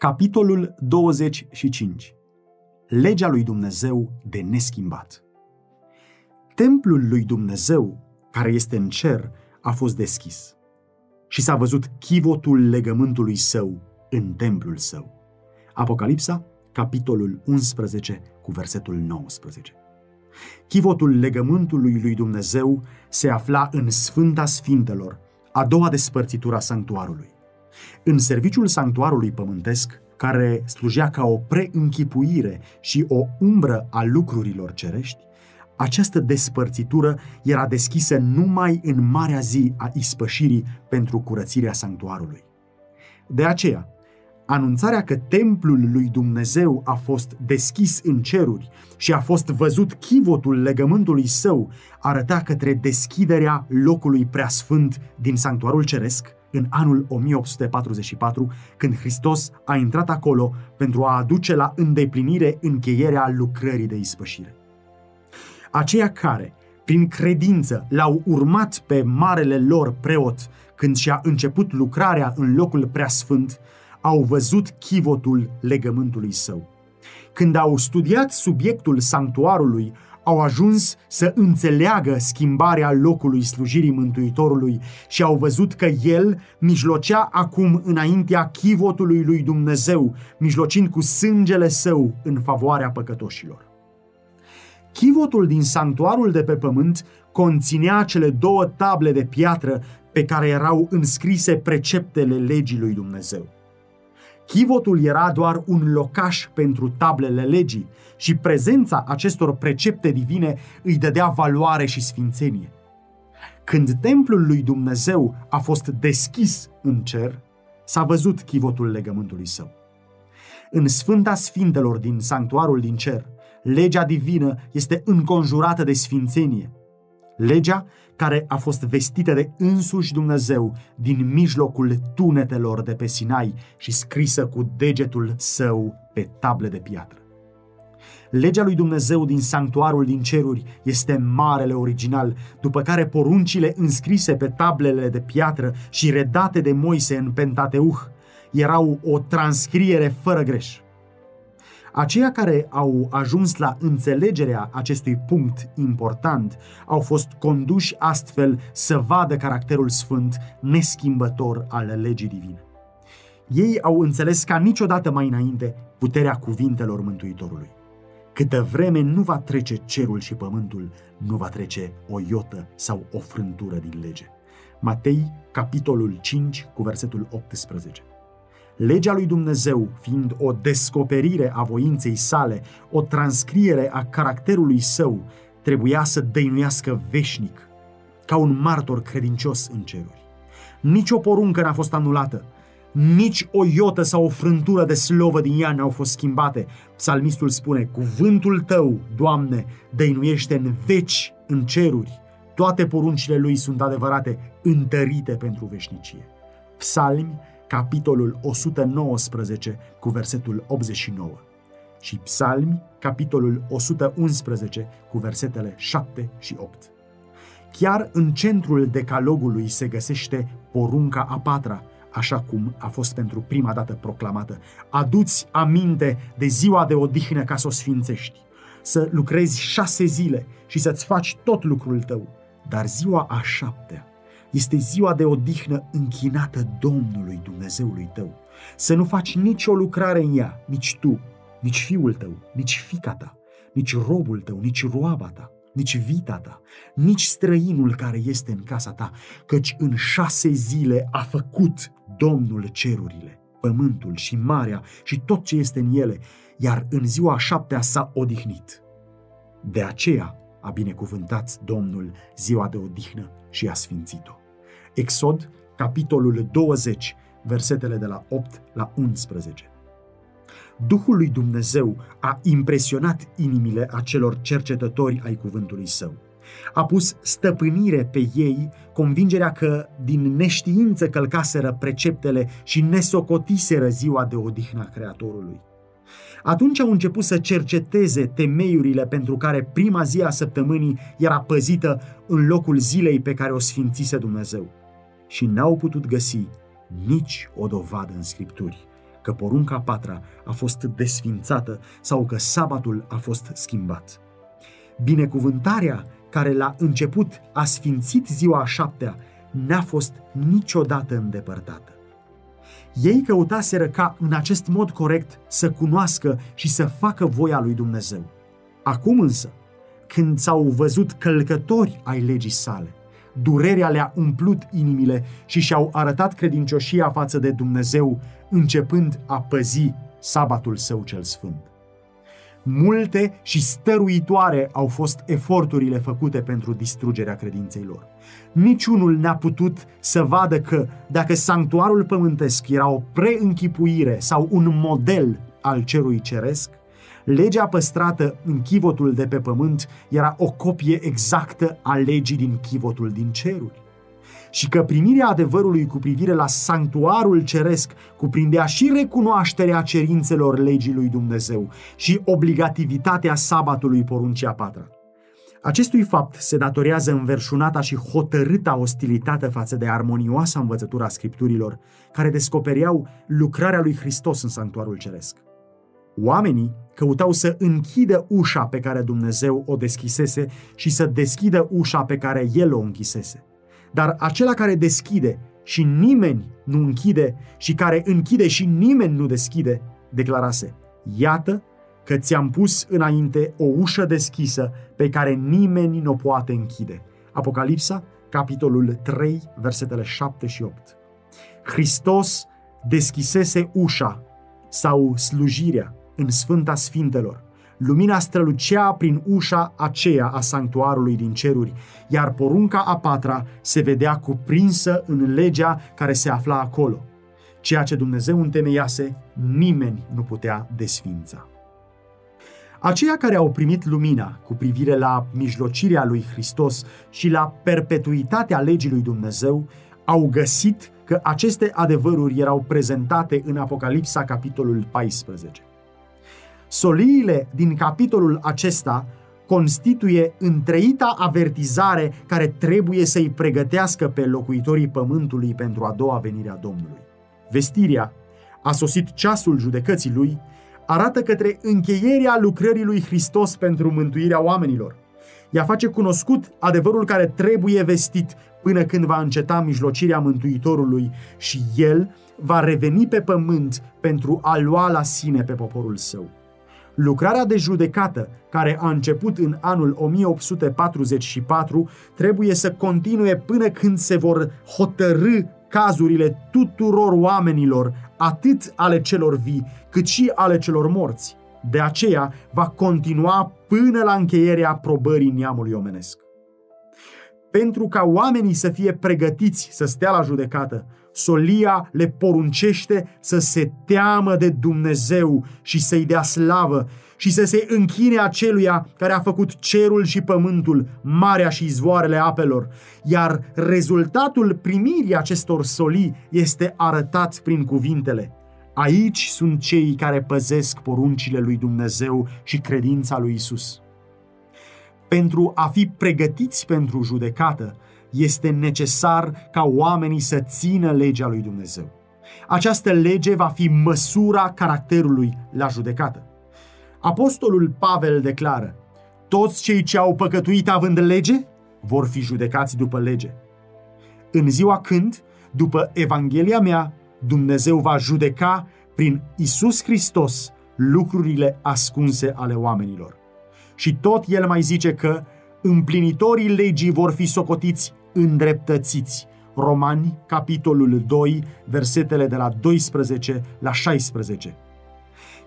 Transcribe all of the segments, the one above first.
Capitolul 25. Legea lui Dumnezeu de neschimbat. Templul lui Dumnezeu, care este în cer, a fost deschis și s-a văzut chivotul legământului său în templul său. Apocalipsa, capitolul 11, cu versetul 19. Chivotul legământului lui Dumnezeu se afla în Sfânta Sfintelor, a doua despărțitură a sanctuarului. În serviciul sanctuarului pământesc, care slujea ca o preînchipuire și o umbră a lucrurilor cerești, această despărțitură era deschisă numai în marea zi a ispășirii pentru curățirea sanctuarului. De aceea, anunțarea că templul lui Dumnezeu a fost deschis în ceruri și a fost văzut chivotul legământului său arăta către deschiderea locului preasfânt din sanctuarul ceresc, în anul 1844, când Hristos a intrat acolo pentru a aduce la îndeplinire încheierea lucrării de ispășire. Aceia care, prin credință, l-au urmat pe marele lor preot când și-a început lucrarea în locul preasfânt, au văzut chivotul legământului său. Când au studiat subiectul sanctuarului, au ajuns să înțeleagă schimbarea locului slujirii Mântuitorului și au văzut că el mijlocea acum înaintea chivotului lui Dumnezeu, mijlocind cu sângele său în favoarea păcătoșilor. Chivotul din sanctuarul de pe pământ conținea cele două table de piatră pe care erau înscrise preceptele legii lui Dumnezeu. Chivotul era doar un locaș pentru tablele legii și prezența acestor precepte divine îi dădea valoare și sfințenie. Când templul lui Dumnezeu a fost deschis în cer, s-a văzut chivotul legământului său. În Sfânta Sfintelor din sanctuarul din cer, legea divină este înconjurată de sfințenie. Legea care a fost vestită de însuși Dumnezeu din mijlocul tunetelor de pe Sinai și scrisă cu degetul său pe table de piatră. Legea lui Dumnezeu din sanctuarul din ceruri este marele original, după care poruncile înscrise pe tablele de piatră și redate de Moise în Pentateuch erau o transcriere fără greș. Aceia care au ajuns la înțelegerea acestui punct important au fost conduși astfel să vadă caracterul sfânt, neschimbător al legii divine. Ei au înțeles ca niciodată mai înainte puterea cuvintelor Mântuitorului. Câtă vreme nu va trece cerul și pământul, nu va trece o iotă sau o frântură din lege. Matei, capitolul 5, cu versetul 18. Legea lui Dumnezeu, fiind o descoperire a voinței sale, o transcriere a caracterului său, trebuia să dăinuiască veșnic, ca un martor credincios în ceruri. Nici o poruncă n-a fost anulată, nici o iotă sau o frântură de slovă din ea n-au fost schimbate. Psalmistul spune, cuvântul tău, Doamne, dăinuiește în veci, în ceruri. Toate poruncile lui sunt adevărate, întărite pentru veșnicie. Psalmi capitolul 119 cu versetul 89 și Psalmi, capitolul 111 cu versetele 7 și 8. Chiar în centrul decalogului se găsește porunca a patra, așa cum a fost pentru prima dată proclamată. Aduți aminte de ziua de odihnă ca să o sfințești, să lucrezi șase zile și să-ți faci tot lucrul tău, dar ziua a șaptea este ziua de odihnă închinată Domnului Dumnezeului tău. Să nu faci nicio lucrare în ea, nici tu, nici fiul tău, nici fica ta, nici robul tău, nici roaba ta, nici vita ta, nici străinul care este în casa ta, căci în șase zile a făcut Domnul cerurile, pământul și marea și tot ce este în ele, iar în ziua șaptea s-a odihnit. De aceea a binecuvântat Domnul ziua de odihnă și a sfințit-o. Exod, capitolul 20, versetele de la 8 la 11. Duhul lui Dumnezeu a impresionat inimile acelor cercetători ai cuvântului său. A pus stăpânire pe ei convingerea că din neștiință călcaseră preceptele și nesocotiseră ziua de odihnă a Creatorului. Atunci au început să cerceteze temeiurile pentru care prima zi a săptămânii era păzită în locul zilei pe care o sfințise Dumnezeu și n-au putut găsi nici o dovadă în scripturi că porunca patra a fost desfințată sau că sabatul a fost schimbat. Binecuvântarea care la început a sfințit ziua a șaptea n-a fost niciodată îndepărtată. Ei căutaseră ca în acest mod corect să cunoască și să facă voia lui Dumnezeu. Acum însă, când s-au văzut călcători ai legii sale, durerea le-a umplut inimile și și-au arătat credincioșia față de Dumnezeu, începând a păzi sabatul său cel sfânt. Multe și stăruitoare au fost eforturile făcute pentru distrugerea credinței lor. Niciunul n-a putut să vadă că, dacă sanctuarul pământesc era o preînchipuire sau un model al cerului ceresc, legea păstrată în chivotul de pe pământ era o copie exactă a legii din chivotul din ceruri și că primirea adevărului cu privire la sanctuarul ceresc cuprindea și recunoașterea cerințelor legii lui Dumnezeu și obligativitatea sabatului poruncii a patra. Acestui fapt se datorează înverșunata și hotărâta ostilitate față de armonioasa învățătura scripturilor, care descopereau lucrarea lui Hristos în sanctuarul ceresc. Oamenii căutau să închidă ușa pe care Dumnezeu o deschisese și să deschidă ușa pe care El o închisese. Dar acela care deschide și nimeni nu închide și care închide și nimeni nu deschide, declarase, iată că ți-am pus înainte o ușă deschisă pe care nimeni nu o poate închide. Apocalipsa, capitolul 3, versetele 7 și 8. Hristos deschisese ușa sau slujirea în Sfânta Sfintelor Lumina strălucea prin ușa aceea a sanctuarului din ceruri, iar porunca a patra se vedea cuprinsă în legea care se afla acolo. Ceea ce Dumnezeu întemeiase, nimeni nu putea desfința. Aceia care au primit lumina cu privire la mijlocirea lui Hristos și la perpetuitatea legii lui Dumnezeu au găsit că aceste adevăruri erau prezentate în Apocalipsa capitolul 14. Soliile din capitolul acesta constituie întreita avertizare care trebuie să-i pregătească pe locuitorii pământului pentru a doua venire a Domnului. Vestirea, a sosit ceasul judecății lui, arată către încheierea lucrării lui Hristos pentru mântuirea oamenilor. Ea face cunoscut adevărul care trebuie vestit până când va înceta mijlocirea Mântuitorului și El va reveni pe pământ pentru a lua la sine pe poporul său. Lucrarea de judecată, care a început în anul 1844, trebuie să continue până când se vor hotărâ cazurile tuturor oamenilor, atât ale celor vii, cât și ale celor morți. De aceea va continua până la încheierea probării neamului omenesc. Pentru ca oamenii să fie pregătiți să stea la judecată, solia le poruncește să se teamă de Dumnezeu și să-i dea slavă și să se închine aceluia care a făcut cerul și pământul, marea și izvoarele apelor, iar rezultatul primirii acestor solii este arătat prin cuvintele. Aici sunt cei care păzesc poruncile lui Dumnezeu și credința lui Isus. Pentru a fi pregătiți pentru judecată, este necesar ca oamenii să țină legea lui Dumnezeu. Această lege va fi măsura caracterului la judecată. Apostolul Pavel declară, toți cei ce au păcătuit având lege vor fi judecați după lege. În ziua când, după Evanghelia mea, Dumnezeu va judeca prin Isus Hristos lucrurile ascunse ale oamenilor. Și tot el mai zice că împlinitorii legii vor fi socotiți îndreptățiți. Romani, capitolul 2, versetele de la 12 la 16.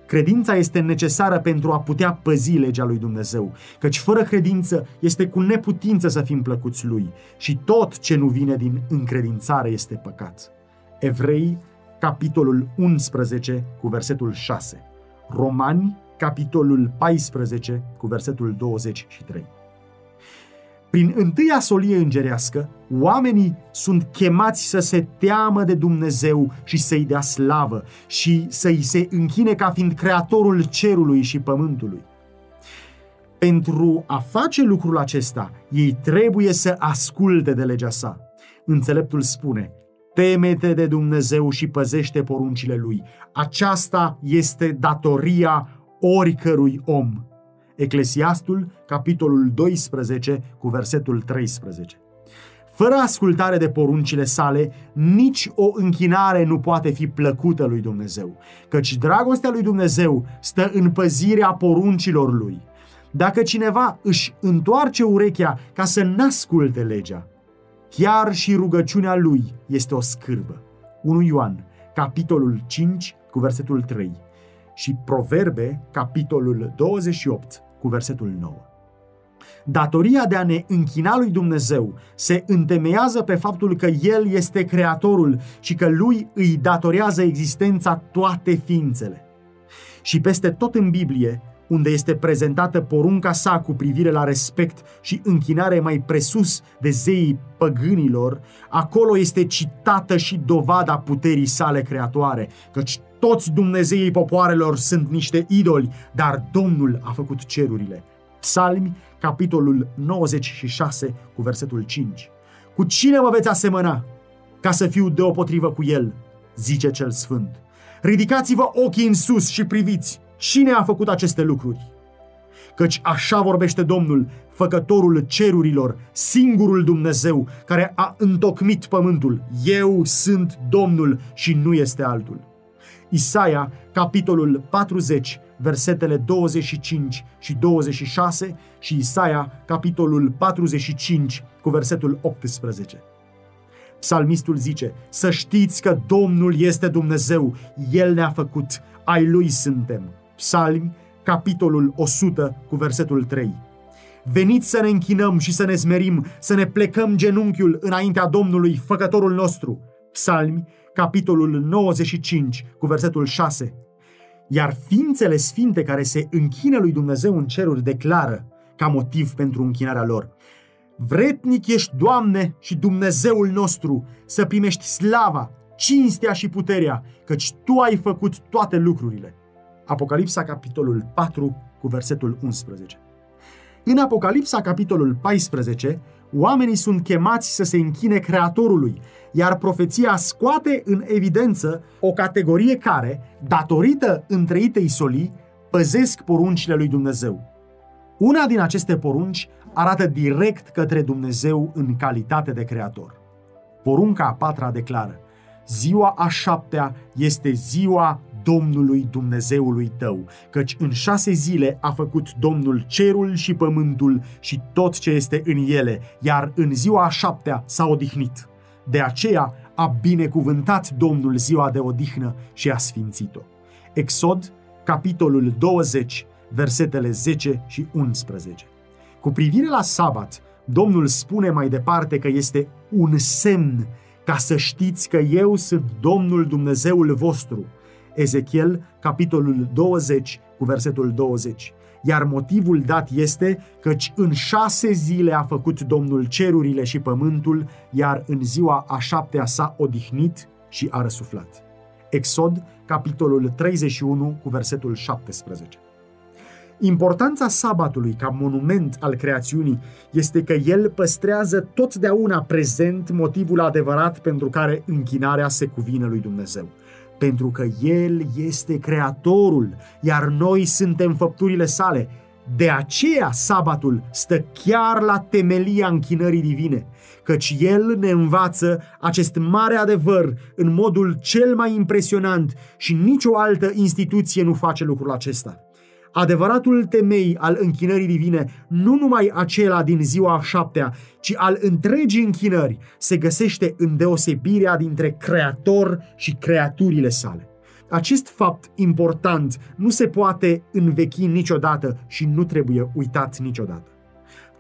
Credința este necesară pentru a putea păzi legea lui Dumnezeu, căci fără credință este cu neputință să fim plăcuți lui și tot ce nu vine din încredințare este păcat. Evrei, capitolul 11, cu versetul 6. Romani, capitolul 14, cu versetul 23. Prin întâia solie îngerească, oamenii sunt chemați să se teamă de Dumnezeu și să-i dea slavă și să-i se închine ca fiind creatorul cerului și pământului. Pentru a face lucrul acesta, ei trebuie să asculte de legea sa. Înțeleptul spune, Temete de Dumnezeu și păzește poruncile Lui. Aceasta este datoria oricărui om. Eclesiastul, capitolul 12, cu versetul 13. Fără ascultare de poruncile sale, nici o închinare nu poate fi plăcută lui Dumnezeu, căci dragostea lui Dumnezeu stă în păzirea poruncilor lui. Dacă cineva își întoarce urechea ca să n-asculte legea, chiar și rugăciunea lui este o scârbă. 1 Ioan, capitolul 5, cu versetul 3 și Proverbe, capitolul 28, cu versetul 9. Datoria de a ne închina lui Dumnezeu se întemeiază pe faptul că El este Creatorul și că Lui îi datorează existența toate ființele. Și peste tot în Biblie, unde este prezentată porunca sa cu privire la respect și închinare mai presus de zeii păgânilor, acolo este citată și dovada puterii sale creatoare, căci toți Dumnezeii popoarelor sunt niște idoli, dar Domnul a făcut cerurile. Psalmi, capitolul 96, cu versetul 5. Cu cine mă veți asemăna ca să fiu deopotrivă cu el, zice cel sfânt. Ridicați-vă ochii în sus și priviți cine a făcut aceste lucruri. Căci așa vorbește Domnul, făcătorul cerurilor, singurul Dumnezeu care a întocmit pământul. Eu sunt Domnul și nu este altul. Isaia, capitolul 40, versetele 25 și 26 și Isaia, capitolul 45, cu versetul 18. Psalmistul zice, să știți că Domnul este Dumnezeu, El ne-a făcut, ai Lui suntem. Psalmi, capitolul 100, cu versetul 3. Veniți să ne închinăm și să ne smerim, să ne plecăm genunchiul înaintea Domnului, făcătorul nostru. Psalmi, capitolul 95, cu versetul 6. Iar ființele sfinte care se închină lui Dumnezeu în ceruri declară ca motiv pentru închinarea lor. Vretnic ești, Doamne, și Dumnezeul nostru, să primești slava, cinstea și puterea, căci Tu ai făcut toate lucrurile. Apocalipsa, capitolul 4, cu versetul 11. În Apocalipsa, capitolul 14, oamenii sunt chemați să se închine Creatorului, iar profeția scoate în evidență o categorie care, datorită întreitei solii, păzesc poruncile lui Dumnezeu. Una din aceste porunci arată direct către Dumnezeu în calitate de creator. Porunca a patra declară, ziua a șaptea este ziua Domnului Dumnezeului tău, căci în șase zile a făcut Domnul cerul și pământul și tot ce este în ele, iar în ziua a șaptea s-a odihnit. De aceea a binecuvântat Domnul ziua de odihnă și a sfințit-o. Exod, capitolul 20, versetele 10 și 11. Cu privire la sabat, Domnul spune mai departe că este un semn ca să știți că eu sunt Domnul Dumnezeul vostru. Ezechiel, capitolul 20, cu versetul 20. Iar motivul dat este căci în șase zile a făcut Domnul cerurile și pământul, iar în ziua a șaptea s-a odihnit și a răsuflat. Exod, capitolul 31, cu versetul 17. Importanța sabatului ca monument al creațiunii este că el păstrează totdeauna prezent motivul adevărat pentru care închinarea se cuvine lui Dumnezeu. Pentru că El este Creatorul, iar noi suntem făpturile sale. De aceea sabatul stă chiar la temelia închinării divine, căci El ne învață acest mare adevăr în modul cel mai impresionant și nicio altă instituție nu face lucrul acesta adevăratul temei al închinării divine, nu numai acela din ziua a șaptea, ci al întregii închinări, se găsește în deosebirea dintre creator și creaturile sale. Acest fapt important nu se poate învechi niciodată și nu trebuie uitat niciodată.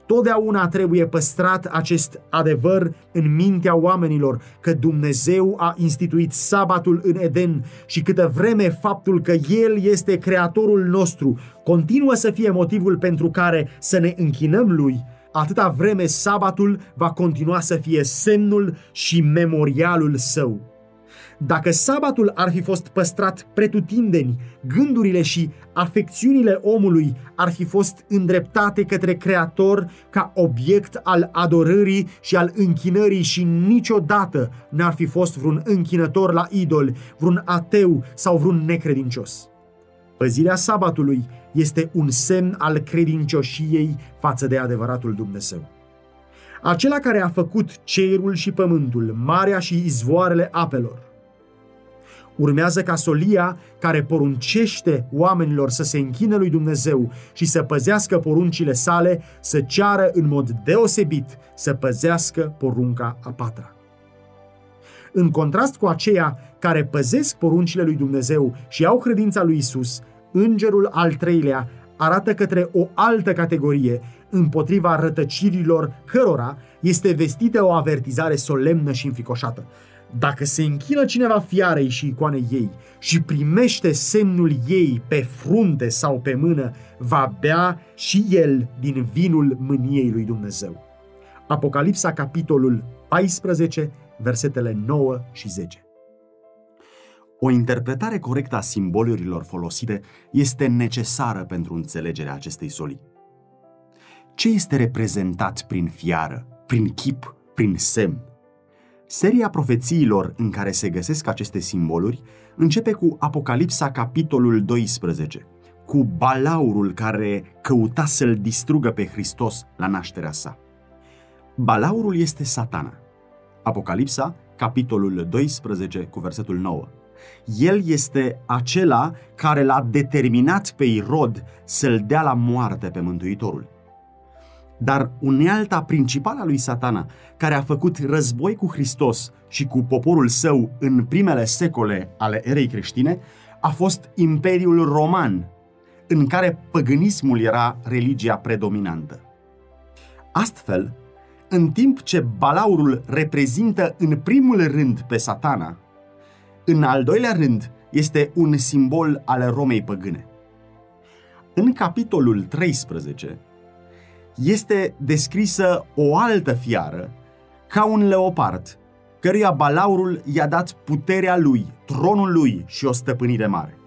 Totdeauna trebuie păstrat acest adevăr în mintea oamenilor că Dumnezeu a instituit sabatul în Eden și câtă vreme faptul că El este creatorul nostru continuă să fie motivul pentru care să ne închinăm Lui, atâta vreme sabatul va continua să fie semnul și memorialul său. Dacă sabatul ar fi fost păstrat pretutindeni, gândurile și afecțiunile omului ar fi fost îndreptate către Creator ca obiect al adorării și al închinării și niciodată n-ar fi fost vreun închinător la idol, vreun ateu sau vreun necredincios. Păzirea sabatului este un semn al credincioșiei față de adevăratul Dumnezeu. Acela care a făcut cerul și pământul, marea și izvoarele apelor. Urmează ca solia care poruncește oamenilor să se închină lui Dumnezeu și să păzească poruncile sale, să ceară în mod deosebit să păzească porunca a patra. În contrast cu aceia care păzesc poruncile lui Dumnezeu și au credința lui Isus, îngerul al treilea arată către o altă categorie, împotriva rătăcirilor cărora este vestită o avertizare solemnă și înficoșată. Dacă se închină cineva fiarei și icoanei ei și primește semnul ei pe frunte sau pe mână, va bea și el din vinul mâniei lui Dumnezeu. Apocalipsa, capitolul 14, versetele 9 și 10. O interpretare corectă a simbolurilor folosite este necesară pentru înțelegerea acestei solii. Ce este reprezentat prin fiară, prin chip, prin semn? Seria profețiilor în care se găsesc aceste simboluri începe cu Apocalipsa capitolul 12, cu balaurul care căuta să-l distrugă pe Hristos la nașterea sa. Balaurul este satana. Apocalipsa, capitolul 12, cu versetul 9. El este acela care l-a determinat pe Irod să-l dea la moarte pe Mântuitorul. Dar unealta principală a lui satana, care a făcut război cu Hristos și cu poporul său în primele secole ale erei creștine, a fost Imperiul Roman, în care păgânismul era religia predominantă. Astfel, în timp ce balaurul reprezintă în primul rând pe satana, în al doilea rând este un simbol al Romei păgâne. În capitolul 13, este descrisă o altă fiară ca un leopard, căruia balaurul i-a dat puterea lui, tronul lui și o stăpânire mare.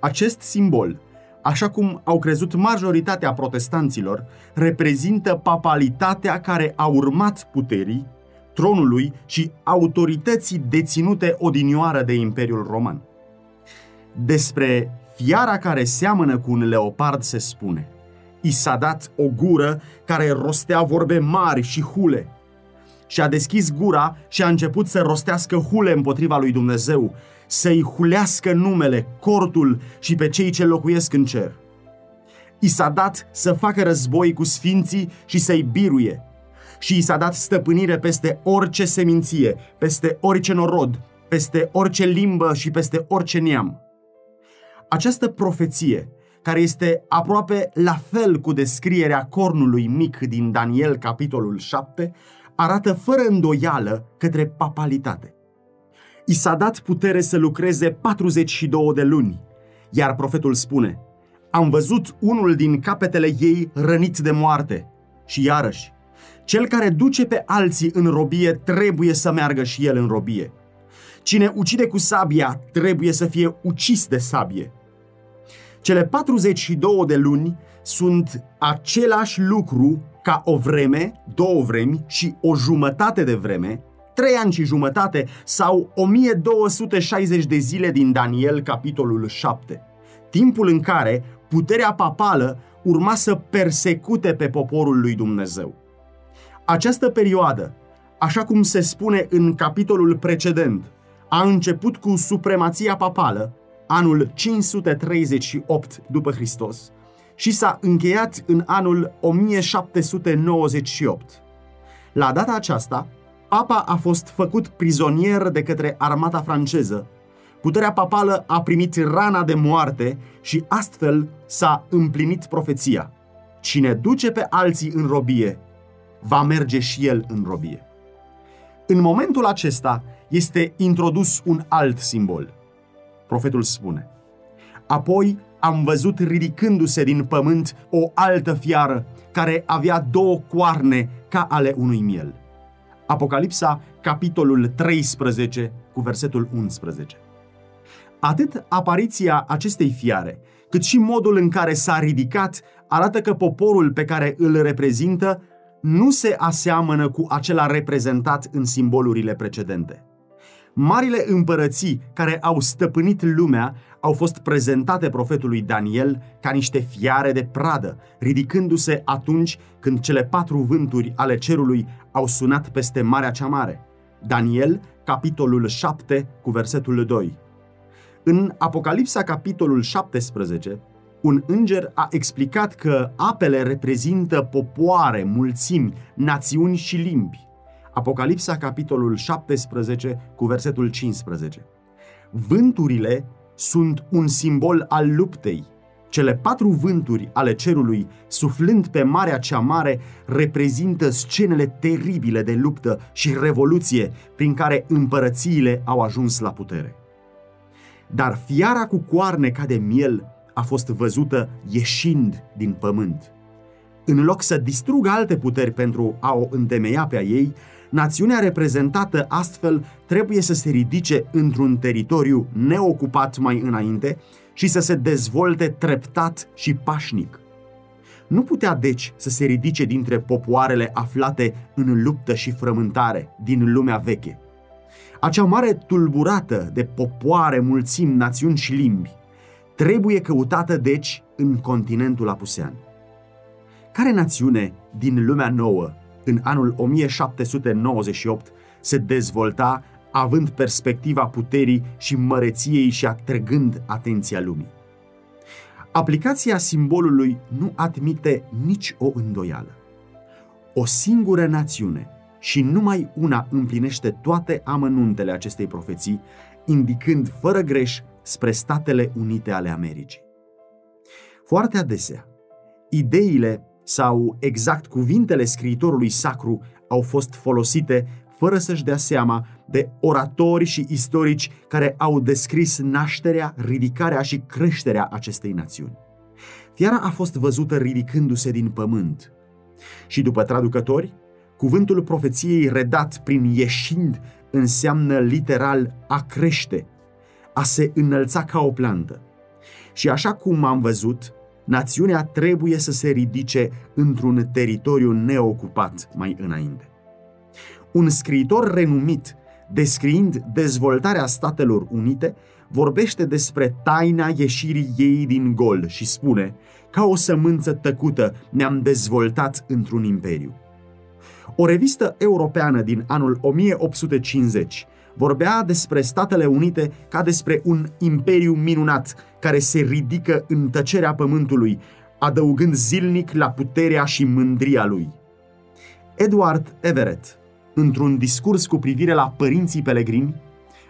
Acest simbol, așa cum au crezut majoritatea protestanților, reprezintă papalitatea care a urmat puterii, tronului și autorității deținute odinioară de Imperiul Roman. Despre fiara care seamănă cu un leopard se spune – i s-a dat o gură care rostea vorbe mari și hule. Și a deschis gura și a început să rostească hule împotriva lui Dumnezeu, să-i hulească numele, cortul și pe cei ce locuiesc în cer. I s-a dat să facă război cu sfinții și să-i biruie. Și i s-a dat stăpânire peste orice seminție, peste orice norod, peste orice limbă și peste orice neam. Această profeție care este aproape la fel cu descrierea cornului mic din Daniel, capitolul 7, arată fără îndoială către papalitate. I s-a dat putere să lucreze 42 de luni, iar profetul spune, am văzut unul din capetele ei rănit de moarte. Și iarăși, cel care duce pe alții în robie trebuie să meargă și el în robie. Cine ucide cu sabia trebuie să fie ucis de sabie. Cele 42 de luni sunt același lucru ca o vreme, două vremi și o jumătate de vreme, trei ani și jumătate sau 1260 de zile din Daniel, capitolul 7. Timpul în care puterea papală urma să persecute pe poporul lui Dumnezeu. Această perioadă, așa cum se spune în capitolul precedent, a început cu supremația papală anul 538 după Hristos și s-a încheiat în anul 1798. La data aceasta, papa a fost făcut prizonier de către armata franceză. Puterea papală a primit rana de moarte și astfel s-a împlinit profeția. Cine duce pe alții în robie, va merge și el în robie. În momentul acesta este introdus un alt simbol – Profetul spune, Apoi am văzut ridicându-se din pământ o altă fiară care avea două coarne ca ale unui miel. Apocalipsa, capitolul 13, cu versetul 11. Atât apariția acestei fiare, cât și modul în care s-a ridicat arată că poporul pe care îl reprezintă nu se aseamănă cu acela reprezentat în simbolurile precedente. Marile împărății care au stăpânit lumea au fost prezentate profetului Daniel ca niște fiare de pradă, ridicându-se atunci când cele patru vânturi ale cerului au sunat peste Marea cea Mare. Daniel, capitolul 7, cu versetul 2. În Apocalipsa, capitolul 17, un înger a explicat că apele reprezintă popoare, mulțimi, națiuni și limbi. Apocalipsa, capitolul 17, cu versetul 15. Vânturile sunt un simbol al luptei. Cele patru vânturi ale cerului, suflând pe Marea cea Mare, reprezintă scenele teribile de luptă și revoluție prin care împărățiile au ajuns la putere. Dar fiara cu coarne ca de miel a fost văzută ieșind din pământ. În loc să distrugă alte puteri pentru a o întemeia pe a ei, națiunea reprezentată astfel trebuie să se ridice într-un teritoriu neocupat mai înainte și să se dezvolte treptat și pașnic. Nu putea deci să se ridice dintre popoarele aflate în luptă și frământare din lumea veche. Acea mare tulburată de popoare, mulțimi, națiuni și limbi trebuie căutată deci în continentul apusean. Care națiune din lumea nouă în anul 1798 se dezvolta având perspectiva puterii și măreției și atrăgând atenția lumii. Aplicația simbolului nu admite nici o îndoială. O singură națiune și numai una împlinește toate amănuntele acestei profeții, indicând fără greș spre Statele Unite ale Americii. Foarte adesea, ideile sau exact cuvintele scriitorului sacru au fost folosite fără să-și dea seama de oratori și istorici care au descris nașterea, ridicarea și creșterea acestei națiuni. Fiara a fost văzută ridicându-se din pământ. Și după traducători, cuvântul profeției redat prin ieșind înseamnă literal a crește, a se înălța ca o plantă. Și așa cum am văzut, națiunea trebuie să se ridice într-un teritoriu neocupat mai înainte. Un scriitor renumit, descriind dezvoltarea Statelor Unite, vorbește despre taina ieșirii ei din gol și spune, ca o sămânță tăcută ne-am dezvoltat într-un imperiu. O revistă europeană din anul 1850 vorbea despre Statele Unite ca despre un imperiu minunat care se ridică în tăcerea pământului, adăugând zilnic la puterea și mândria lui. Edward Everett, într-un discurs cu privire la părinții pelegrini,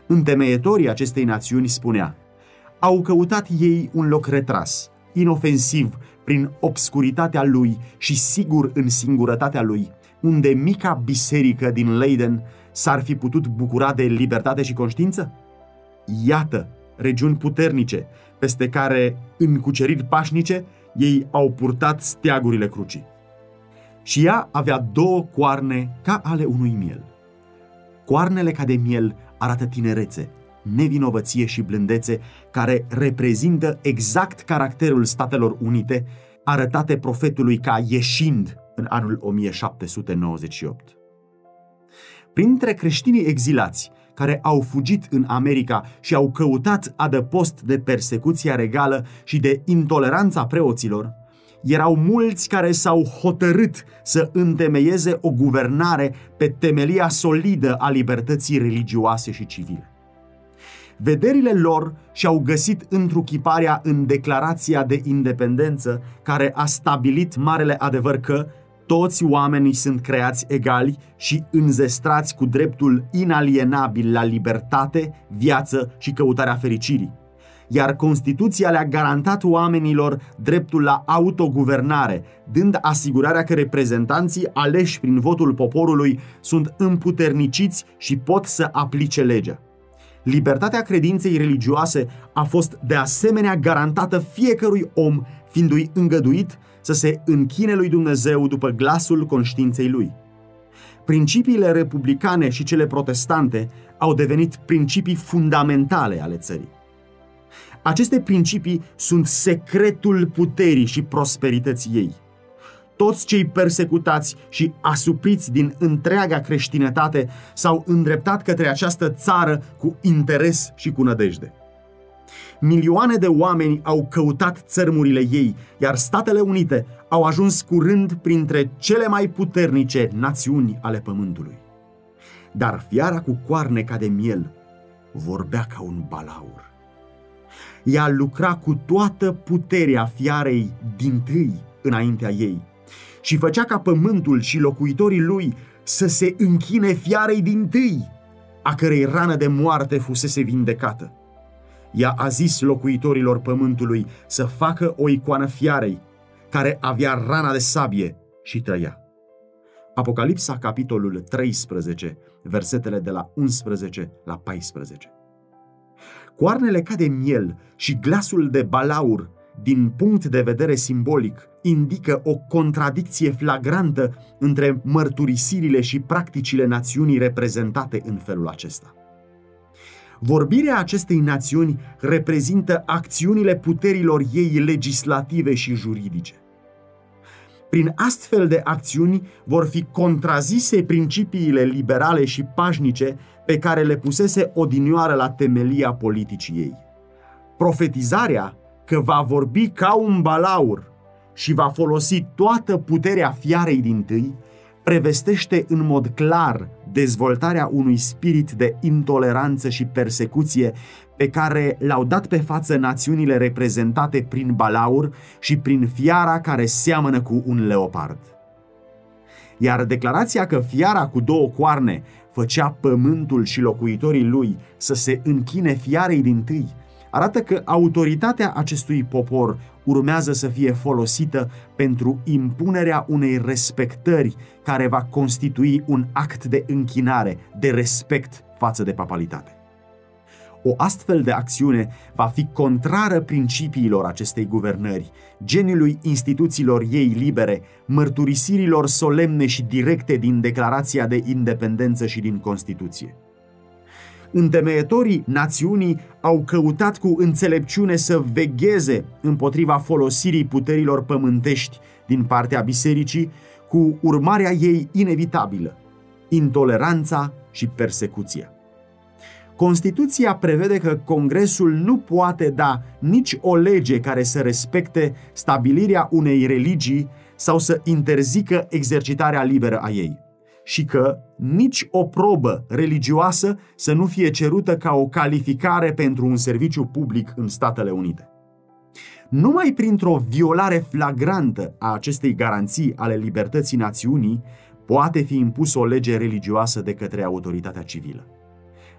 întemeietorii acestei națiuni spunea Au căutat ei un loc retras, inofensiv, prin obscuritatea lui și sigur în singurătatea lui, unde mica biserică din Leiden s-ar fi putut bucura de libertate și conștiință? Iată, regiuni puternice, peste care, în cuceriri pașnice, ei au purtat steagurile crucii. Și ea avea două coarne ca ale unui miel. Coarnele ca de miel arată tinerețe, nevinovăție și blândețe, care reprezintă exact caracterul Statelor Unite, arătate profetului ca ieșind în anul 1798. Printre creștinii exilați care au fugit în America și au căutat adăpost de persecuția regală și de intoleranța preoților, erau mulți care s-au hotărât să întemeieze o guvernare pe temelia solidă a libertății religioase și civile. Vederile lor și-au găsit întruchiparea în Declarația de Independență, care a stabilit marele adevăr că toți oamenii sunt creați egali și înzestrați cu dreptul inalienabil la libertate, viață și căutarea fericirii. Iar Constituția le-a garantat oamenilor dreptul la autoguvernare, dând asigurarea că reprezentanții aleși prin votul poporului sunt împuterniciți și pot să aplice legea. Libertatea credinței religioase a fost de asemenea garantată fiecărui om, fiindu-i îngăduit să se închine lui Dumnezeu după glasul conștiinței lui. Principiile republicane și cele protestante au devenit principii fundamentale ale țării. Aceste principii sunt secretul puterii și prosperității ei. Toți cei persecutați și asupriți din întreaga creștinătate s-au îndreptat către această țară cu interes și cu nădejde. Milioane de oameni au căutat țărmurile ei, iar Statele Unite au ajuns curând printre cele mai puternice națiuni ale Pământului. Dar fiara cu coarne ca de miel vorbea ca un balaur. Ea lucra cu toată puterea fiarei din tâi înaintea ei și făcea ca pământul și locuitorii lui să se închine fiarei din tâi, a cărei rană de moarte fusese vindecată. Ea a zis locuitorilor pământului să facă o icoană fiarei, care avea rana de sabie și trăia. Apocalipsa, capitolul 13, versetele de la 11 la 14. Coarnele ca de miel și glasul de balaur, din punct de vedere simbolic, indică o contradicție flagrantă între mărturisirile și practicile națiunii reprezentate în felul acesta. Vorbirea acestei națiuni reprezintă acțiunile puterilor ei legislative și juridice. Prin astfel de acțiuni vor fi contrazise principiile liberale și pașnice pe care le pusese odinioară la temelia politicii ei. Profetizarea că va vorbi ca un balaur și va folosi toată puterea fiarei din tâi, prevestește în mod clar dezvoltarea unui spirit de intoleranță și persecuție pe care l-au dat pe față națiunile reprezentate prin balaur și prin fiara care seamănă cu un leopard. Iar declarația că fiara cu două coarne făcea pământul și locuitorii lui să se închine fiarei din tâi, arată că autoritatea acestui popor urmează să fie folosită pentru impunerea unei respectări care va constitui un act de închinare, de respect față de papalitate. O astfel de acțiune va fi contrară principiilor acestei guvernări, geniului instituțiilor ei libere, mărturisirilor solemne și directe din Declarația de Independență și din Constituție. Întemeietorii națiunii au căutat cu înțelepciune să vegheze împotriva folosirii puterilor pământești din partea bisericii, cu urmarea ei inevitabilă, intoleranța și persecuția. Constituția prevede că Congresul nu poate da nici o lege care să respecte stabilirea unei religii sau să interzică exercitarea liberă a ei și că nici o probă religioasă să nu fie cerută ca o calificare pentru un serviciu public în Statele Unite. Numai printr-o violare flagrantă a acestei garanții ale libertății națiunii poate fi impus o lege religioasă de către autoritatea civilă.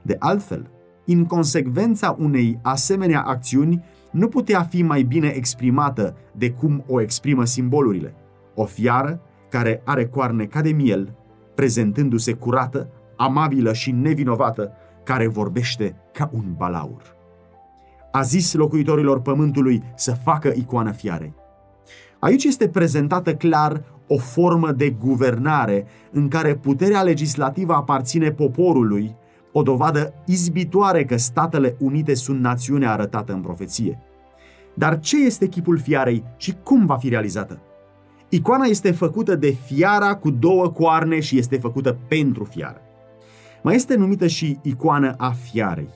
De altfel, inconsecvența unei asemenea acțiuni nu putea fi mai bine exprimată de cum o exprimă simbolurile. O fiară care are coarne ca de miel, prezentându-se curată, amabilă și nevinovată, care vorbește ca un balaur. A zis locuitorilor pământului să facă icoană fiarei. Aici este prezentată clar o formă de guvernare în care puterea legislativă aparține poporului, o dovadă izbitoare că Statele Unite sunt națiunea arătată în profeție. Dar ce este chipul fiarei și cum va fi realizată? Icoana este făcută de fiara cu două coarne și este făcută pentru fiară. Mai este numită și icoană a fiarei.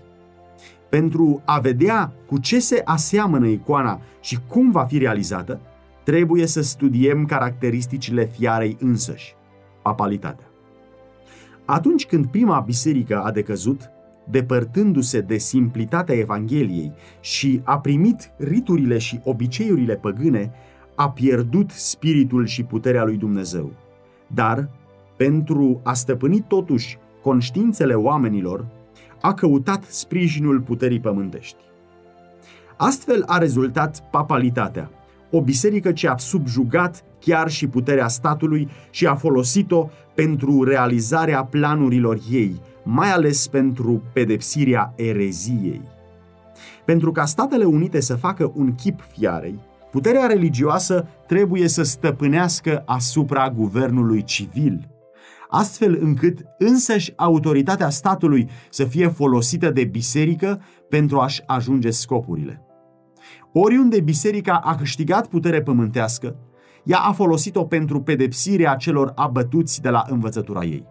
Pentru a vedea cu ce se aseamănă icoana și cum va fi realizată, trebuie să studiem caracteristicile fiarei însăși, papalitatea. Atunci când prima biserică a decăzut, depărtându-se de simplitatea Evangheliei și a primit riturile și obiceiurile păgâne, a pierdut spiritul și puterea lui Dumnezeu. Dar, pentru a stăpâni totuși conștiințele oamenilor, a căutat sprijinul puterii pământești. Astfel a rezultat papalitatea, o biserică ce a subjugat chiar și puterea statului și a folosit-o pentru realizarea planurilor ei, mai ales pentru pedepsirea ereziei. Pentru ca Statele Unite să facă un chip fiarei, puterea religioasă trebuie să stăpânească asupra guvernului civil. astfel încât însăși autoritatea statului să fie folosită de biserică pentru a-și ajunge scopurile. Oriunde biserica a câștigat putere pământească, ea a folosit-o pentru pedepsirea celor abătuți de la învățătura ei.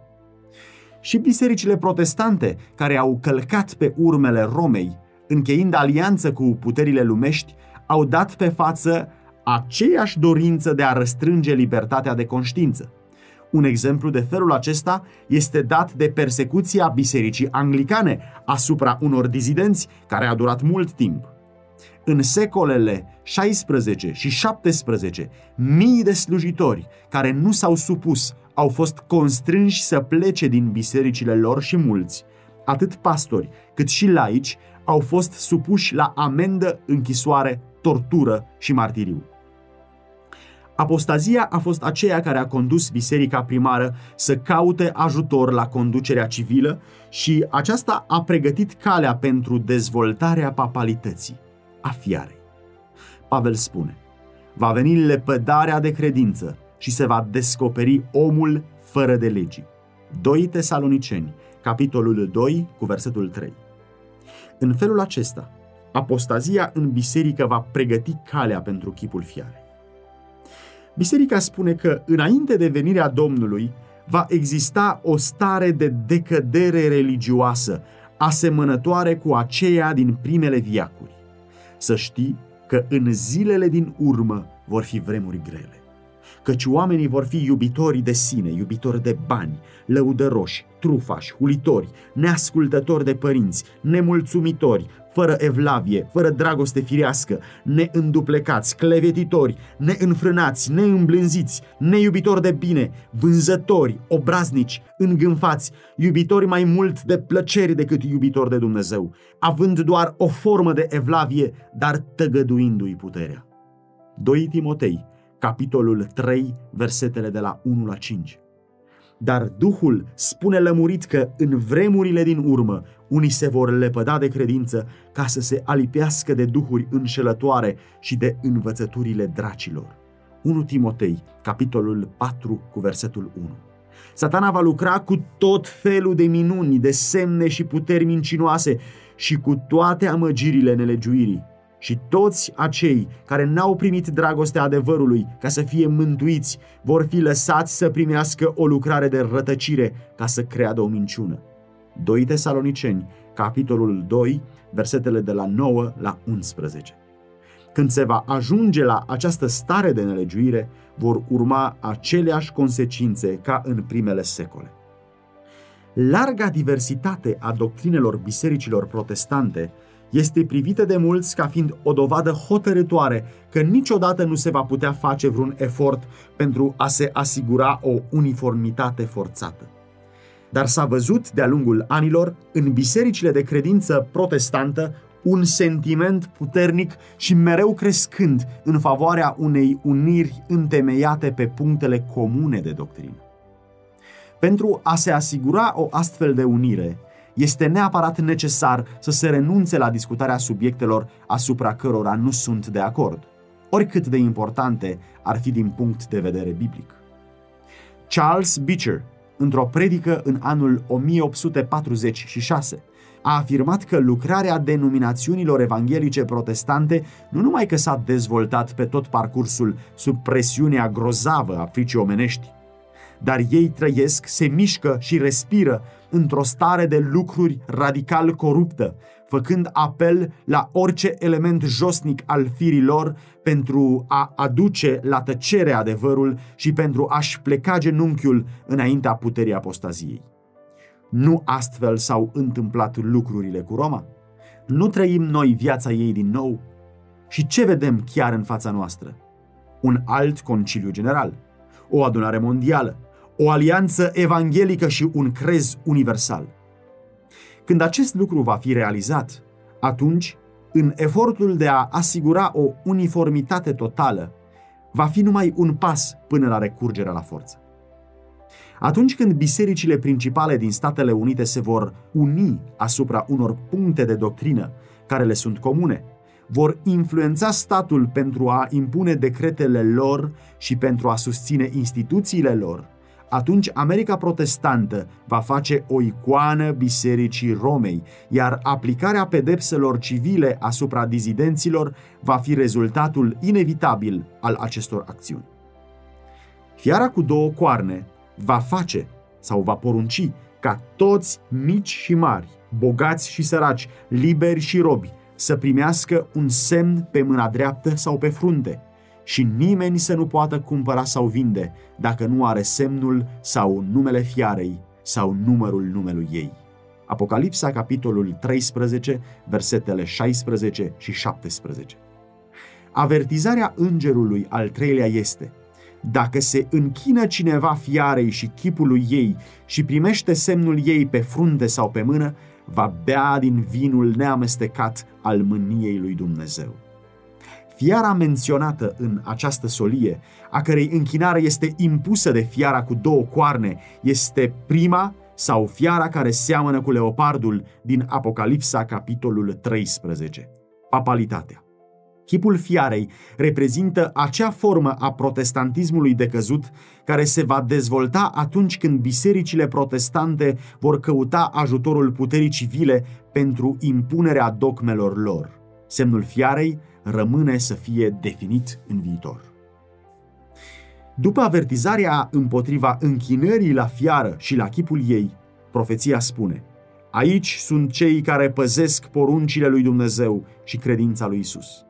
Și bisericile protestante, care au călcat pe urmele Romei, încheind alianță cu puterile lumești, au dat pe față aceeași dorință de a răstrânge libertatea de conștiință. Un exemplu de felul acesta este dat de persecuția bisericii anglicane asupra unor dizidenți care a durat mult timp. În secolele 16 și 17, mii de slujitori care nu s-au supus au fost constrânși să plece din bisericile lor și mulți, atât pastori cât și laici, au fost supuși la amendă, închisoare, tortură și martiriu. Apostazia a fost aceea care a condus biserica primară să caute ajutor la conducerea civilă și aceasta a pregătit calea pentru dezvoltarea papalității, a fiarei. Pavel spune, va veni lepădarea de credință și se va descoperi omul fără de legii. 2 Tesaloniceni, capitolul 2, cu versetul 3. În felul acesta, apostazia în biserică va pregăti calea pentru chipul fiarei. Biserica spune că înainte de venirea Domnului va exista o stare de decădere religioasă, asemănătoare cu aceea din primele viacuri. Să știi că în zilele din urmă vor fi vremuri grele căci oamenii vor fi iubitori de sine, iubitori de bani, lăudăroși, trufași, hulitori, neascultători de părinți, nemulțumitori, fără evlavie, fără dragoste firească, neînduplecați, clevetitori, neînfrânați, neîmblânziți, neiubitori de bine, vânzători, obraznici, îngânfați, iubitori mai mult de plăceri decât iubitori de Dumnezeu, având doar o formă de evlavie, dar tăgăduindu-i puterea. 2 Timotei capitolul 3, versetele de la 1 la 5. Dar Duhul spune lămurit că în vremurile din urmă unii se vor lepăda de credință ca să se alipească de duhuri înșelătoare și de învățăturile dracilor. 1 Timotei, capitolul 4, cu versetul 1. Satana va lucra cu tot felul de minuni, de semne și puteri mincinoase și cu toate amăgirile nelegiuirii și toți acei care n-au primit dragostea adevărului ca să fie mântuiți vor fi lăsați să primească o lucrare de rătăcire ca să creadă o minciună. 2 Tesaloniceni, capitolul 2, versetele de la 9 la 11. Când se va ajunge la această stare de nelegiuire, vor urma aceleași consecințe ca în primele secole. Larga diversitate a doctrinelor bisericilor protestante este privită de mulți ca fiind o dovadă hotărătoare că niciodată nu se va putea face vreun efort pentru a se asigura o uniformitate forțată. Dar s-a văzut de-a lungul anilor în bisericile de credință protestantă un sentiment puternic și mereu crescând în favoarea unei uniri întemeiate pe punctele comune de doctrină. Pentru a se asigura o astfel de unire, este neapărat necesar să se renunțe la discutarea subiectelor asupra cărora nu sunt de acord, oricât de importante ar fi din punct de vedere biblic. Charles Beecher, într-o predică în anul 1846, a afirmat că lucrarea denominațiunilor evanghelice protestante nu numai că s-a dezvoltat pe tot parcursul sub presiunea grozavă a fricii omenești, dar ei trăiesc, se mișcă și respiră într-o stare de lucruri radical coruptă, făcând apel la orice element josnic al firii lor pentru a aduce la tăcere adevărul și pentru a-și pleca genunchiul înaintea puterii apostaziei. Nu astfel s-au întâmplat lucrurile cu Roma? Nu trăim noi viața ei din nou? Și ce vedem chiar în fața noastră? Un alt conciliu general, o adunare mondială, o alianță evanghelică și un crez universal. Când acest lucru va fi realizat, atunci, în efortul de a asigura o uniformitate totală, va fi numai un pas până la recurgerea la forță. Atunci când bisericile principale din Statele Unite se vor uni asupra unor puncte de doctrină care le sunt comune, vor influența statul pentru a impune decretele lor și pentru a susține instituțiile lor, atunci America protestantă va face o icoană Bisericii Romei, iar aplicarea pedepselor civile asupra dizidenților va fi rezultatul inevitabil al acestor acțiuni. Fiara cu două coarne va face sau va porunci ca toți mici și mari, bogați și săraci, liberi și robi, să primească un semn pe mâna dreaptă sau pe frunte, și nimeni să nu poată cumpăra sau vinde dacă nu are semnul sau numele fiarei sau numărul numelui ei. Apocalipsa, capitolul 13, versetele 16 și 17. Avertizarea îngerului al treilea este – dacă se închină cineva fiarei și chipului ei și primește semnul ei pe frunte sau pe mână, va bea din vinul neamestecat al mâniei lui Dumnezeu. Fiara menționată în această solie, a cărei închinare este impusă de fiara cu două coarne, este prima sau fiara care seamănă cu leopardul din Apocalipsa, capitolul 13. Papalitatea. Chipul fiarei reprezintă acea formă a protestantismului decăzut care se va dezvolta atunci când bisericile protestante vor căuta ajutorul puterii civile pentru impunerea dogmelor lor. Semnul fiarei rămâne să fie definit în viitor. După avertizarea împotriva închinării la fiară și la chipul ei, profeția spune: Aici sunt cei care păzesc poruncile lui Dumnezeu și credința lui Isus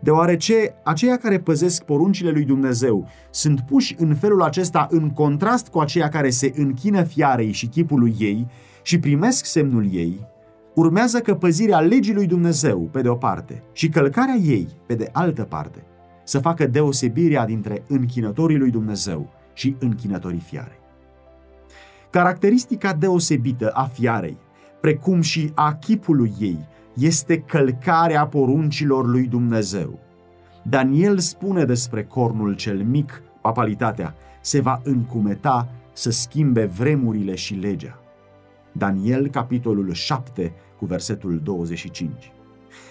deoarece aceia care păzesc poruncile lui Dumnezeu sunt puși în felul acesta în contrast cu aceia care se închină fiarei și chipului ei și primesc semnul ei, urmează că păzirea legii lui Dumnezeu, pe de o parte, și călcarea ei, pe de altă parte, să facă deosebirea dintre închinătorii lui Dumnezeu și închinătorii fiarei. Caracteristica deosebită a fiarei, precum și a chipului ei, este călcarea poruncilor lui Dumnezeu. Daniel spune despre cornul cel mic, papalitatea, se va încumeta să schimbe vremurile și legea. Daniel, capitolul 7, cu versetul 25.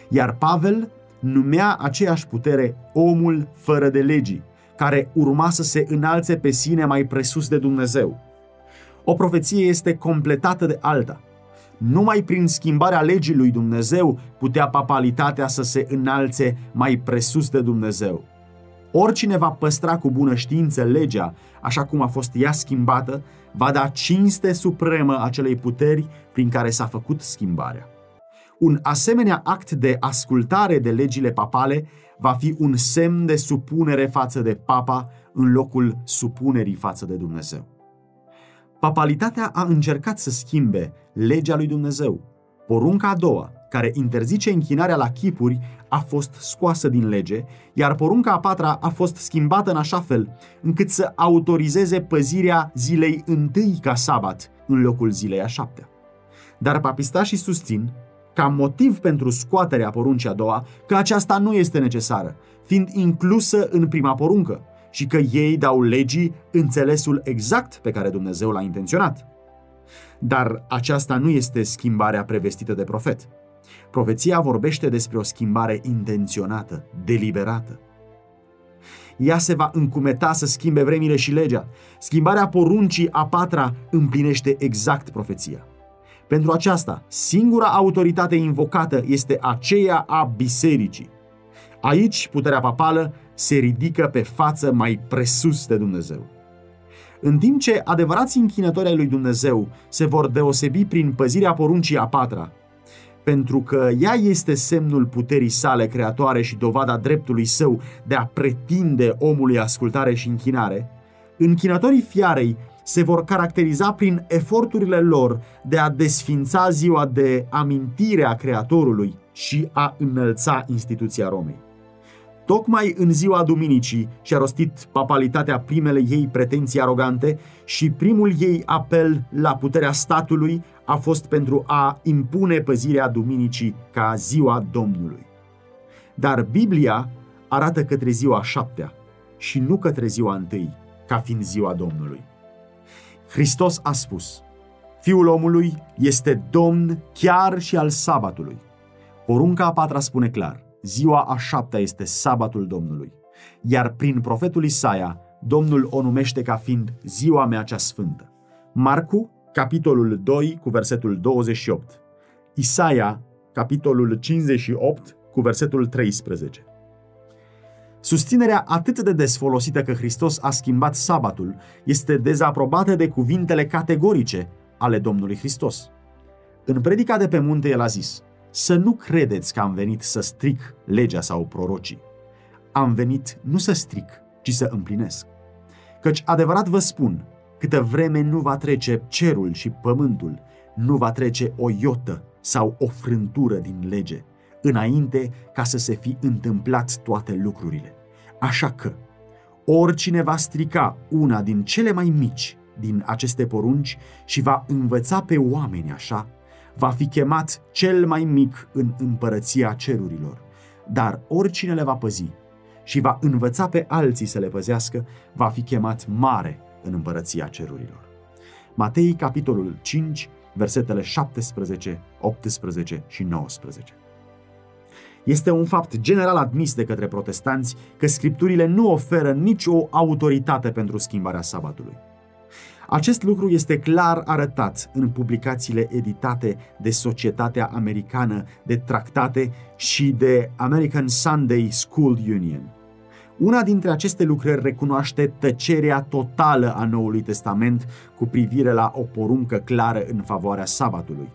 Iar Pavel numea aceeași putere omul fără de legii, care urma să se înalțe pe sine mai presus de Dumnezeu. O profeție este completată de alta. Numai prin schimbarea legii lui Dumnezeu putea papalitatea să se înalțe mai presus de Dumnezeu. Oricine va păstra cu bună știință legea, așa cum a fost ea schimbată, va da cinste supremă acelei puteri prin care s-a făcut schimbarea. Un asemenea act de ascultare de legile papale va fi un semn de supunere față de papa în locul supunerii față de Dumnezeu. Papalitatea a încercat să schimbe legea lui Dumnezeu. Porunca a doua, care interzice închinarea la chipuri, a fost scoasă din lege, iar porunca a patra a fost schimbată în așa fel încât să autorizeze păzirea zilei întâi ca sabat în locul zilei a șaptea. Dar papistașii susțin, ca motiv pentru scoaterea poruncii a doua, că aceasta nu este necesară, fiind inclusă în prima poruncă, și că ei dau legii înțelesul exact pe care Dumnezeu l-a intenționat. Dar aceasta nu este schimbarea prevestită de profet. Profeția vorbește despre o schimbare intenționată, deliberată. Ea se va încumeta să schimbe vremile și legea. Schimbarea poruncii a patra împlinește exact profeția. Pentru aceasta, singura autoritate invocată este aceea a bisericii. Aici, puterea papală se ridică pe față mai presus de Dumnezeu. În timp ce adevărații închinători ai lui Dumnezeu se vor deosebi prin păzirea poruncii a patra, pentru că ea este semnul puterii sale creatoare și dovada dreptului său de a pretinde omului ascultare și închinare, închinătorii fiarei se vor caracteriza prin eforturile lor de a desfința ziua de amintire a Creatorului și a înălța instituția Romei. Tocmai în ziua duminicii și-a rostit papalitatea primele ei pretenții arogante și primul ei apel la puterea statului a fost pentru a impune păzirea duminicii ca ziua Domnului. Dar Biblia arată către ziua șaptea și nu către ziua întâi, ca fiind ziua Domnului. Hristos a spus, Fiul omului este Domn chiar și al sabatului. Porunca a patra spune clar, ziua a șaptea este sabatul Domnului. Iar prin profetul Isaia, Domnul o numește ca fiind ziua mea cea sfântă. Marcu, capitolul 2, cu versetul 28. Isaia, capitolul 58, cu versetul 13. Susținerea atât de des folosită că Hristos a schimbat sabatul este dezaprobată de cuvintele categorice ale Domnului Hristos. În predica de pe munte el a zis, să nu credeți că am venit să stric legea sau prorocii. Am venit nu să stric, ci să împlinesc. Căci adevărat vă spun, câtă vreme nu va trece cerul și pământul, nu va trece o iotă sau o frântură din lege, înainte ca să se fi întâmplat toate lucrurile. Așa că, oricine va strica una din cele mai mici din aceste porunci și va învăța pe oameni așa, va fi chemat cel mai mic în împărăția cerurilor. Dar oricine le va păzi și va învăța pe alții să le păzească, va fi chemat mare în împărăția cerurilor. Matei, capitolul 5, versetele 17, 18 și 19. Este un fapt general admis de către protestanți că scripturile nu oferă nicio autoritate pentru schimbarea sabatului. Acest lucru este clar arătat în publicațiile editate de Societatea Americană de Tractate și de American Sunday School Union. Una dintre aceste lucrări recunoaște tăcerea totală a Noului Testament cu privire la o poruncă clară în favoarea sabatului.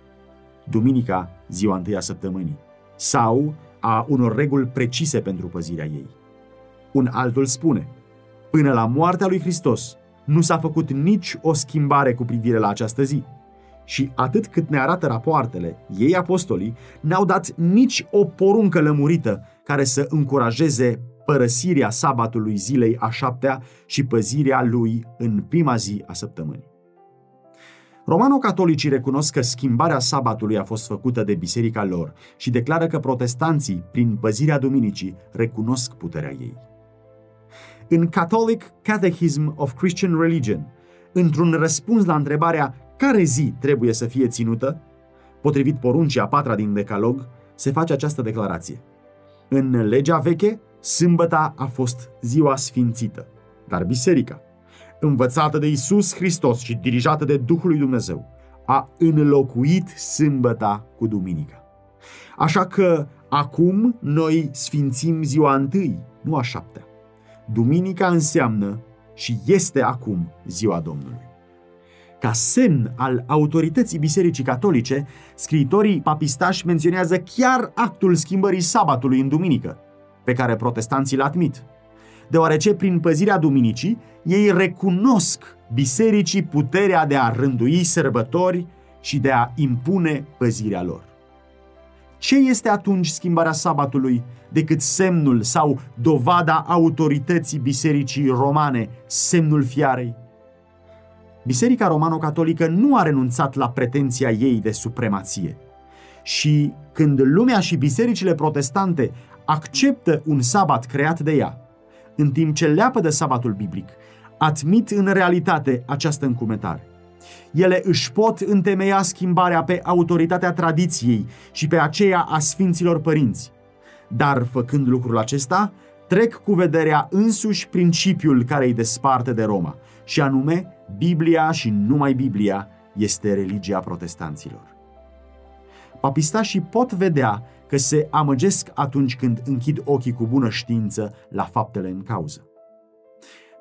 Duminica, ziua întâia săptămânii, sau a unor reguli precise pentru păzirea ei. Un altul spune, până la moartea lui Hristos, nu s-a făcut nici o schimbare cu privire la această zi. Și atât cât ne arată rapoartele, ei apostolii n-au dat nici o poruncă lămurită care să încurajeze părăsirea sabatului zilei a șaptea și păzirea lui în prima zi a săptămânii. Romano-catolicii recunosc că schimbarea sabatului a fost făcută de biserica lor și declară că protestanții, prin păzirea duminicii, recunosc puterea ei. În Catholic Catechism of Christian Religion, într-un răspuns la întrebarea care zi trebuie să fie ținută, potrivit poruncii a patra din Decalog, se face această declarație. În legea veche, sâmbăta a fost ziua sfințită, dar biserica, învățată de Isus Hristos și dirijată de Duhul lui Dumnezeu, a înlocuit sâmbăta cu duminica. Așa că acum noi sfințim ziua întâi, nu a șaptea. Duminica înseamnă și este acum ziua Domnului. Ca semn al autorității Bisericii Catolice, scriitorii papistași menționează chiar actul schimbării sabatului în duminică, pe care protestanții îl admit deoarece prin păzirea duminicii ei recunosc bisericii puterea de a rândui sărbători și de a impune păzirea lor. Ce este atunci schimbarea sabatului decât semnul sau dovada autorității bisericii romane, semnul fiarei? Biserica romano-catolică nu a renunțat la pretenția ei de supremație. Și când lumea și bisericile protestante acceptă un sabat creat de ea, în timp ce leapă de sabatul biblic, admit în realitate această încumetare. Ele își pot întemeia schimbarea pe autoritatea tradiției și pe aceea a Sfinților Părinți. Dar, făcând lucrul acesta, trec cu vederea însuși principiul care îi desparte de Roma, și anume, Biblia și numai Biblia este religia protestanților. Papistașii pot vedea că se amăgesc atunci când închid ochii cu bună știință la faptele în cauză.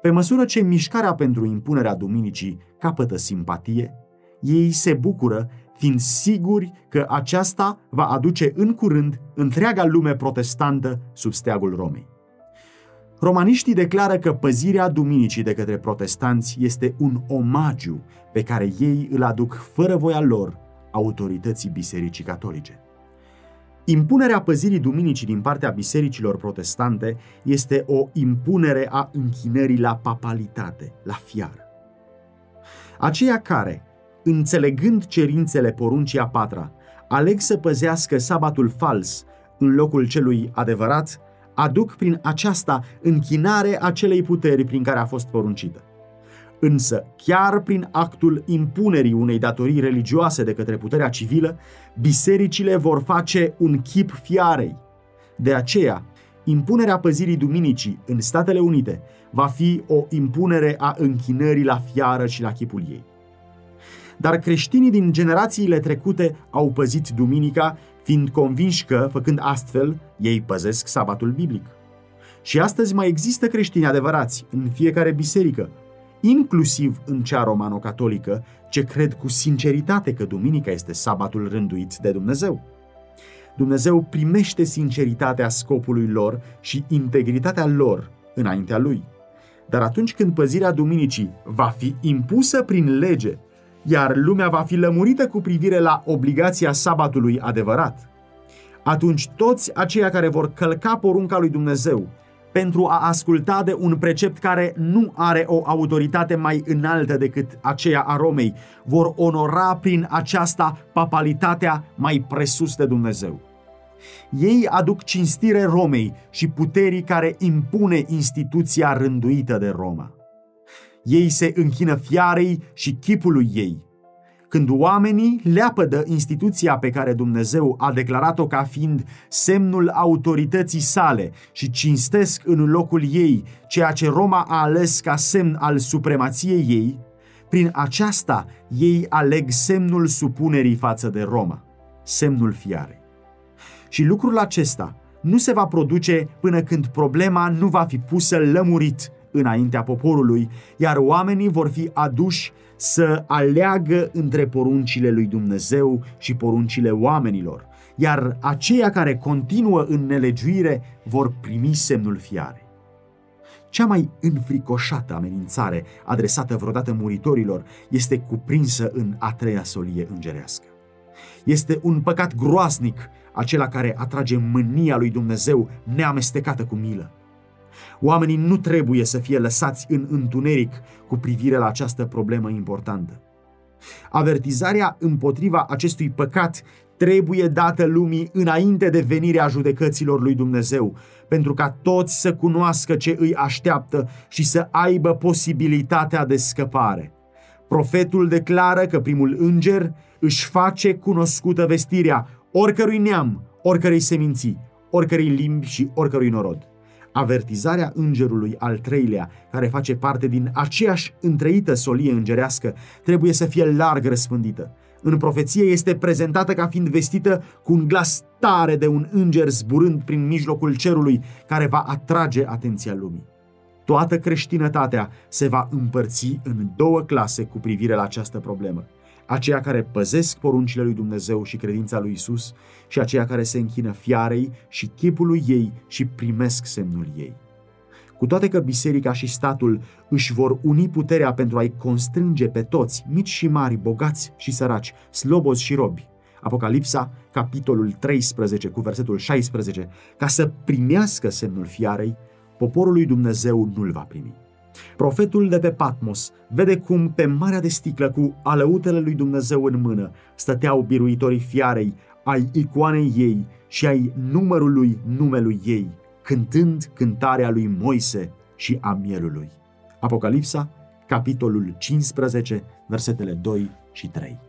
Pe măsură ce mișcarea pentru impunerea duminicii capătă simpatie, ei se bucură fiind siguri că aceasta va aduce în curând întreaga lume protestantă sub steagul Romei. Romaniștii declară că păzirea duminicii de către protestanți este un omagiu pe care ei îl aduc fără voia lor autorității Bisericii Catolice. Impunerea păzirii duminicii din partea bisericilor protestante este o impunere a închinării la papalitate, la fiară. Aceia care, înțelegând cerințele poruncii a patra, aleg să păzească sabatul fals în locul celui adevărat, aduc prin aceasta închinare acelei puteri prin care a fost poruncită. Însă, chiar prin actul impunerii unei datorii religioase de către puterea civilă, bisericile vor face un chip fiarei. De aceea, impunerea păzirii duminicii în Statele Unite va fi o impunere a închinării la fiară și la chipul ei. Dar creștinii din generațiile trecute au păzit duminica, fiind convinși că, făcând astfel, ei păzesc sabatul biblic. Și astăzi mai există creștini adevărați în fiecare biserică, inclusiv în cea romano-catolică, ce cred cu sinceritate că duminica este sabatul rânduit de Dumnezeu. Dumnezeu primește sinceritatea scopului lor și integritatea lor înaintea lui. Dar atunci când păzirea duminicii va fi impusă prin lege, iar lumea va fi lămurită cu privire la obligația sabatului adevărat, atunci toți aceia care vor călca porunca lui Dumnezeu pentru a asculta de un precept care nu are o autoritate mai înaltă decât aceea a Romei, vor onora prin aceasta papalitatea mai presus de Dumnezeu. Ei aduc cinstire Romei și puterii care impune instituția rânduită de Roma. Ei se închină fiarei și chipului ei. Când oamenii leapădă instituția pe care Dumnezeu a declarat-o ca fiind semnul autorității sale și cinstesc în locul ei ceea ce Roma a ales ca semn al supremației ei, prin aceasta ei aleg semnul supunerii față de Roma, semnul fiarei. Și lucrul acesta nu se va produce până când problema nu va fi pusă lămurit înaintea poporului, iar oamenii vor fi aduși să aleagă între poruncile lui Dumnezeu și poruncile oamenilor, iar aceia care continuă în nelegiuire vor primi semnul fiare. Cea mai înfricoșată amenințare adresată vreodată muritorilor este cuprinsă în a treia solie îngerească. Este un păcat groasnic acela care atrage mânia lui Dumnezeu neamestecată cu milă. Oamenii nu trebuie să fie lăsați în întuneric cu privire la această problemă importantă. Avertizarea împotriva acestui păcat trebuie dată lumii înainte de venirea judecăților lui Dumnezeu, pentru ca toți să cunoască ce îi așteaptă și să aibă posibilitatea de scăpare. Profetul declară că primul înger își face cunoscută vestirea oricărui neam, oricărei seminții, oricărei limbi și oricărui norod. Avertizarea îngerului al treilea, care face parte din aceeași întreită solie îngerească, trebuie să fie larg răspândită. În profeție este prezentată ca fiind vestită cu un glas tare de un înger zburând prin mijlocul cerului, care va atrage atenția lumii. Toată creștinătatea se va împărți în două clase cu privire la această problemă aceia care păzesc poruncile lui Dumnezeu și credința lui Isus și aceia care se închină fiarei și chipului ei și primesc semnul ei. Cu toate că biserica și statul își vor uni puterea pentru a-i constrânge pe toți, mici și mari, bogați și săraci, slobozi și robi, Apocalipsa, capitolul 13 cu versetul 16, ca să primească semnul fiarei, poporul lui Dumnezeu nu-l va primi. Profetul de pe Patmos vede cum pe marea de sticlă cu alăutele lui Dumnezeu în mână stăteau biruitorii fiarei, ai icoanei ei și ai numărului numelui ei, cântând cântarea lui Moise și a mielului. Apocalipsa, capitolul 15, versetele 2 și 3.